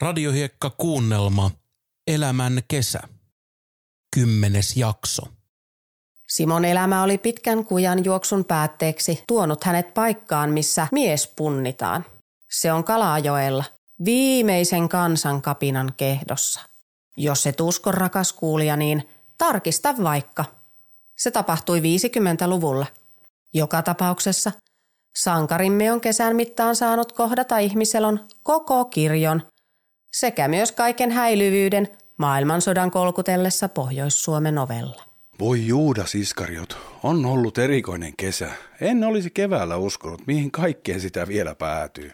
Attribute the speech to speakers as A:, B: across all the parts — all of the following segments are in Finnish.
A: Radiohiekka kuunnelma Elämän kesä. Kymmenes jakso.
B: Simon elämä oli pitkän kujan juoksun päätteeksi tuonut hänet paikkaan, missä mies punnitaan. Se on Kalajoella, viimeisen kansankapinan kehdossa. Jos et usko rakas kuulija, niin tarkista vaikka. Se tapahtui 50-luvulla. Joka tapauksessa sankarimme on kesän mittaan saanut kohdata ihmiselon koko kirjon sekä myös kaiken häilyvyyden maailmansodan kolkutellessa Pohjois-Suomen ovella.
C: Voi Juudas Iskariot, on ollut erikoinen kesä. En olisi keväällä uskonut, mihin kaikkeen sitä vielä päätyy.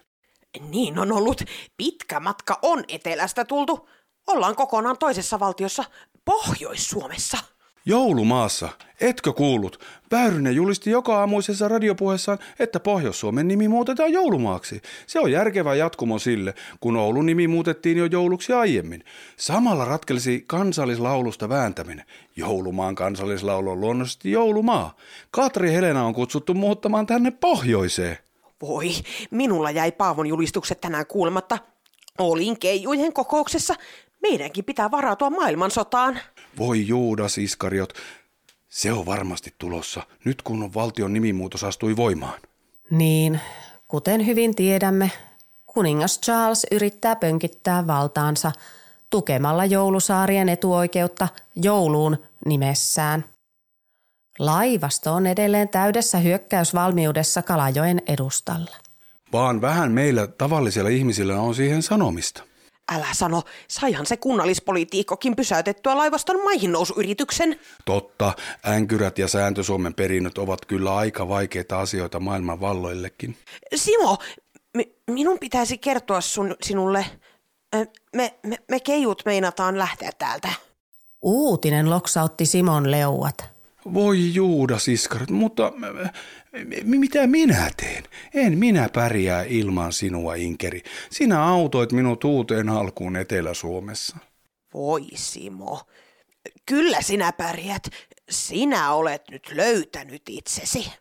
D: Niin on ollut. Pitkä matka on etelästä tultu. Ollaan kokonaan toisessa valtiossa, Pohjois-Suomessa.
C: Joulumaassa, etkö kuullut? Väyrynen julisti joka aamuisessa radiopuheessaan, että Pohjois-Suomen nimi muutetaan joulumaaksi. Se on järkevä jatkumo sille, kun Oulun nimi muutettiin jo jouluksi aiemmin. Samalla ratkelisi kansallislaulusta vääntäminen. Joulumaan kansallislaulu on luonnollisesti joulumaa. Katri Helena on kutsuttu muuttamaan tänne pohjoiseen.
D: Voi, minulla jäi Paavon julistukset tänään kuulematta. Olin keijujen kokouksessa. Meidänkin pitää varautua maailmansotaan.
C: Voi Juudas Iskariot, se on varmasti tulossa, nyt kun on valtion nimimuutos astui voimaan.
B: Niin, kuten hyvin tiedämme, kuningas Charles yrittää pönkittää valtaansa tukemalla joulusaarien etuoikeutta jouluun nimessään. Laivasto on edelleen täydessä hyökkäysvalmiudessa Kalajoen edustalla.
C: Vaan vähän meillä tavallisilla ihmisillä on siihen sanomista.
D: Älä sano, saihan se kunnallispolitiikkokin pysäytettyä laivaston maihin nousuyrityksen.
C: Totta, änkyrät ja sääntö Suomen perinnöt ovat kyllä aika vaikeita asioita maailman valloillekin.
D: Simo, mi- minun pitäisi kertoa sun, sinulle. Me, me, me keijut meinataan lähteä täältä.
B: Uutinen loksautti Simon leuat.
C: Voi Juudas Iskarit, mutta mitä minä teen? En minä pärjää ilman sinua, Inkeri. Sinä autoit minut uuteen alkuun Etelä-Suomessa.
D: Voi Simo, kyllä sinä pärjät. Sinä olet nyt löytänyt itsesi.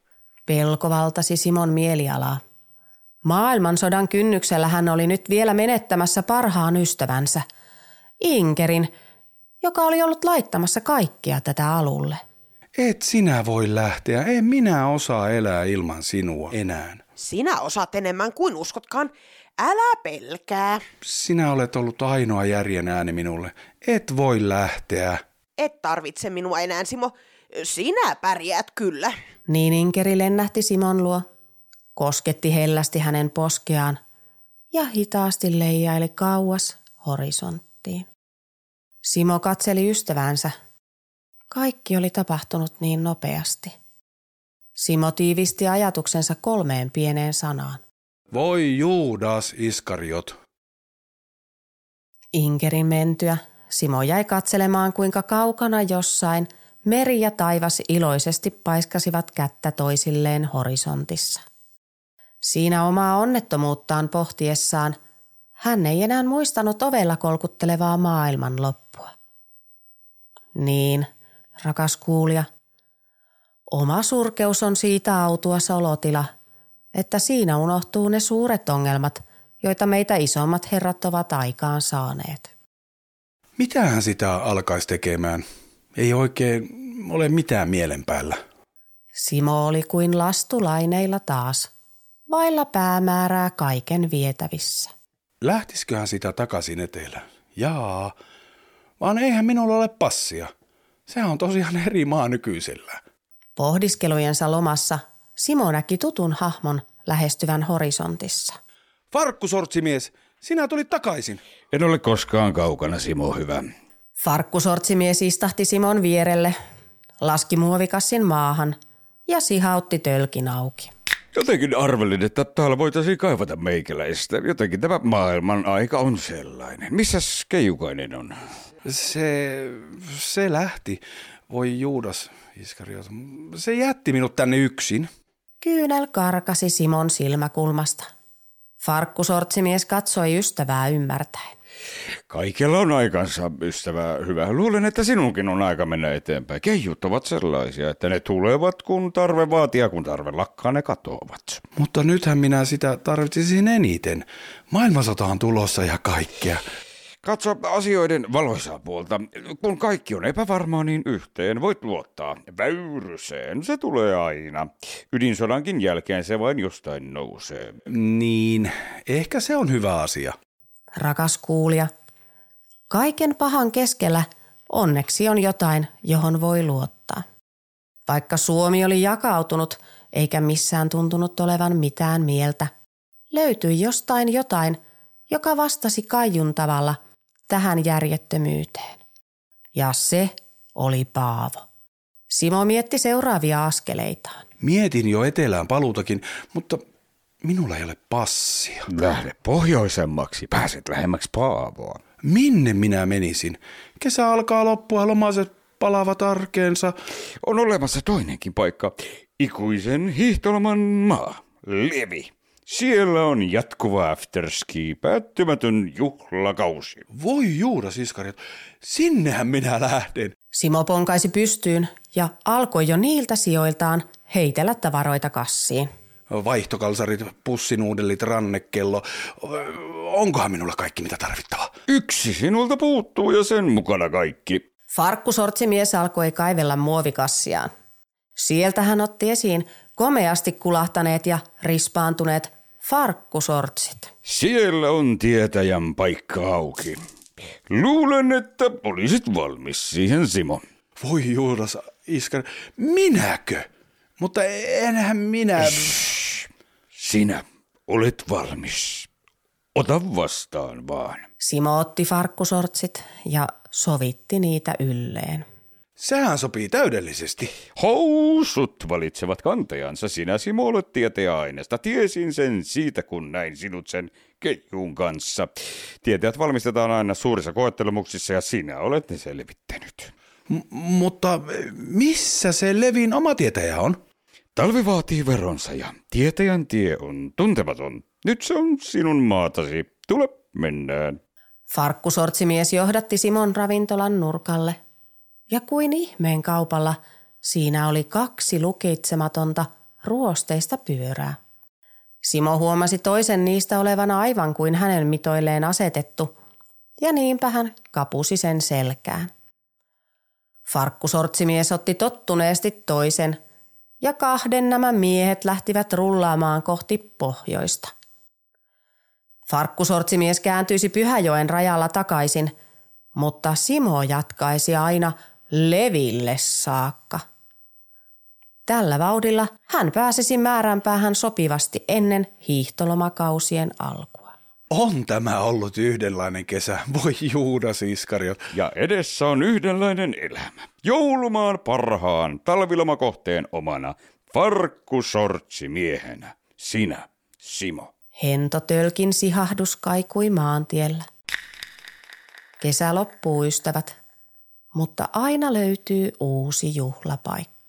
B: Pelko valtasi Simon mielialaa. Maailmansodan kynnyksellä hän oli nyt vielä menettämässä parhaan ystävänsä, Inkerin, joka oli ollut laittamassa kaikkia tätä alulle.
C: Et sinä voi lähteä, en minä osaa elää ilman sinua enää.
D: Sinä osaat enemmän kuin uskotkaan. Älä pelkää.
C: Sinä olet ollut ainoa järjen ääni minulle. Et voi lähteä.
D: Et tarvitse minua enää, Simo. Sinä pärjäät kyllä.
B: Niin Inkeri lennähti Simon luo, kosketti hellästi hänen poskeaan ja hitaasti leijaili kauas horisonttiin. Simo katseli ystävänsä. Kaikki oli tapahtunut niin nopeasti. Simo tiivisti ajatuksensa kolmeen pieneen sanaan.
C: Voi Juudas Iskariot.
B: Inkerin mentyä Simo jäi katselemaan, kuinka kaukana jossain meri ja taivas iloisesti paiskasivat kättä toisilleen horisontissa. Siinä omaa onnettomuuttaan pohtiessaan hän ei enää muistanut ovella kolkuttelevaa maailman loppua. Niin, rakas kuulija, oma surkeus on siitä autua olotila, että siinä unohtuu ne suuret ongelmat, joita meitä isommat herrat ovat aikaan saaneet.
C: Mitähän sitä alkaisi tekemään? Ei oikein ole mitään mielen päällä.
B: Simo oli kuin lastulaineilla taas, vailla päämäärää kaiken vietävissä.
C: Lähtisiköhän sitä takaisin etelään? Jaa, vaan eihän minulla ole passia. Sehän on tosiaan eri maa nykyisellä.
B: Pohdiskelujensa lomassa Simo näki tutun hahmon lähestyvän horisontissa.
C: Farkkusortsimies, sinä tulit takaisin.
E: En ole koskaan kaukana, Simo, hyvä.
B: Farkkusortsimies istahti Simon vierelle, laski muovikassin maahan ja sihautti tölkin auki.
E: Jotenkin arvelin, että täällä voitaisiin kaivata meikäläistä. Jotenkin tämä maailman aika on sellainen. Missäs Keijukainen on?
C: Se, se lähti. Voi Juudas, Iskariot. Se jätti minut tänne yksin.
B: Kyynel karkasi Simon silmäkulmasta. Farkkusortsimies katsoi ystävää ymmärtäen.
E: Kaikella on aikansa, ystävä hyvä. Luulen, että sinunkin on aika mennä eteenpäin. Keijut ovat sellaisia, että ne tulevat, kun tarve vaatii ja kun tarve lakkaa, ne katoavat.
C: Mutta nythän minä sitä tarvitsisin eniten. Maailmansota on tulossa ja kaikkea.
E: Katso asioiden valoisaa puolta. Kun kaikki on epävarmaa, niin yhteen voit luottaa. Väyryseen se tulee aina. Ydinsodankin jälkeen se vain jostain nousee.
C: Niin, ehkä se on hyvä asia.
B: Rakas kuulija, kaiken pahan keskellä onneksi on jotain, johon voi luottaa. Vaikka Suomi oli jakautunut eikä missään tuntunut olevan mitään mieltä, löytyi jostain jotain, joka vastasi Kaijun tavalla tähän järjettömyyteen. Ja se oli Paavo. Simo mietti seuraavia askeleitaan.
C: Mietin jo etelään paluutakin, mutta minulla ei ole passia.
E: Lähde pohjoisemmaksi, pääset lähemmäksi Paavoa.
C: Minne minä menisin? Kesä alkaa loppua, lomaiset palavat arkeensa.
E: On olemassa toinenkin paikka. Ikuisen hiihtoloman maa. Levi. Siellä on jatkuva afterski, päättymätön juhlakausi.
C: Voi juuda, siskarit, sinnehän minä lähden.
B: Simo ponkaisi pystyyn ja alkoi jo niiltä sijoiltaan heitellä tavaroita kassiin.
C: Vaihtokalsarit, pussinuudelit, rannekello. Onkohan minulla kaikki mitä tarvittava?
E: Yksi sinulta puuttuu ja sen mukana kaikki.
B: Farkkusortsimies alkoi kaivella muovikassiaan. Sieltä hän otti esiin komeasti kulahtaneet ja rispaantuneet farkkusortsit.
E: Siellä on tietäjän paikka auki. Luulen, että olisit valmis siihen, Simo.
C: Voi juudas, iskari, minäkö? Mutta enhän minä...
E: Sinä olet valmis. Ota vastaan vaan.
B: Simo otti farkkusortsit ja sovitti niitä ylleen.
C: Sehän sopii täydellisesti.
E: Housut valitsevat kantajansa. Sinä Simo olet tieteaineesta. Tiesin sen siitä, kun näin sinut sen keijun kanssa. Tieteet valmistetaan aina suurissa koettelemuksissa ja sinä olet ne selvittänyt.
C: M- mutta missä se Levin oma tietäjä on?
E: Talvi vaatii veronsa ja tietäjän tie on tuntematon. Nyt se on sinun maatasi. Tule, mennään.
B: Farkkusortsimies johdatti Simon ravintolan nurkalle. Ja kuin ihmeen kaupalla siinä oli kaksi lukitsematonta ruosteista pyörää. Simo huomasi toisen niistä olevan aivan kuin hänen mitoilleen asetettu, ja niinpä hän kapusi sen selkään. Farkkusortsimies otti tottuneesti toisen, ja kahden nämä miehet lähtivät rullaamaan kohti pohjoista. Farkkusortsimies kääntyisi Pyhäjoen rajalla takaisin, mutta Simo jatkaisi aina Leville saakka. Tällä vauhdilla hän pääsisi määränpäähän sopivasti ennen hiihtolomakausien alkua.
C: On tämä ollut yhdenlainen kesä, voi Juudas Iskariot.
E: Ja edessä on yhdenlainen elämä. Joulumaan parhaan talvilomakohteen omana farkkusortsi miehenä. Sinä, Simo.
B: Hentotölkin sihahdus kaikui maantiellä. Kesä loppuu, ystävät, mutta aina löytyy uusi juhlapaikka.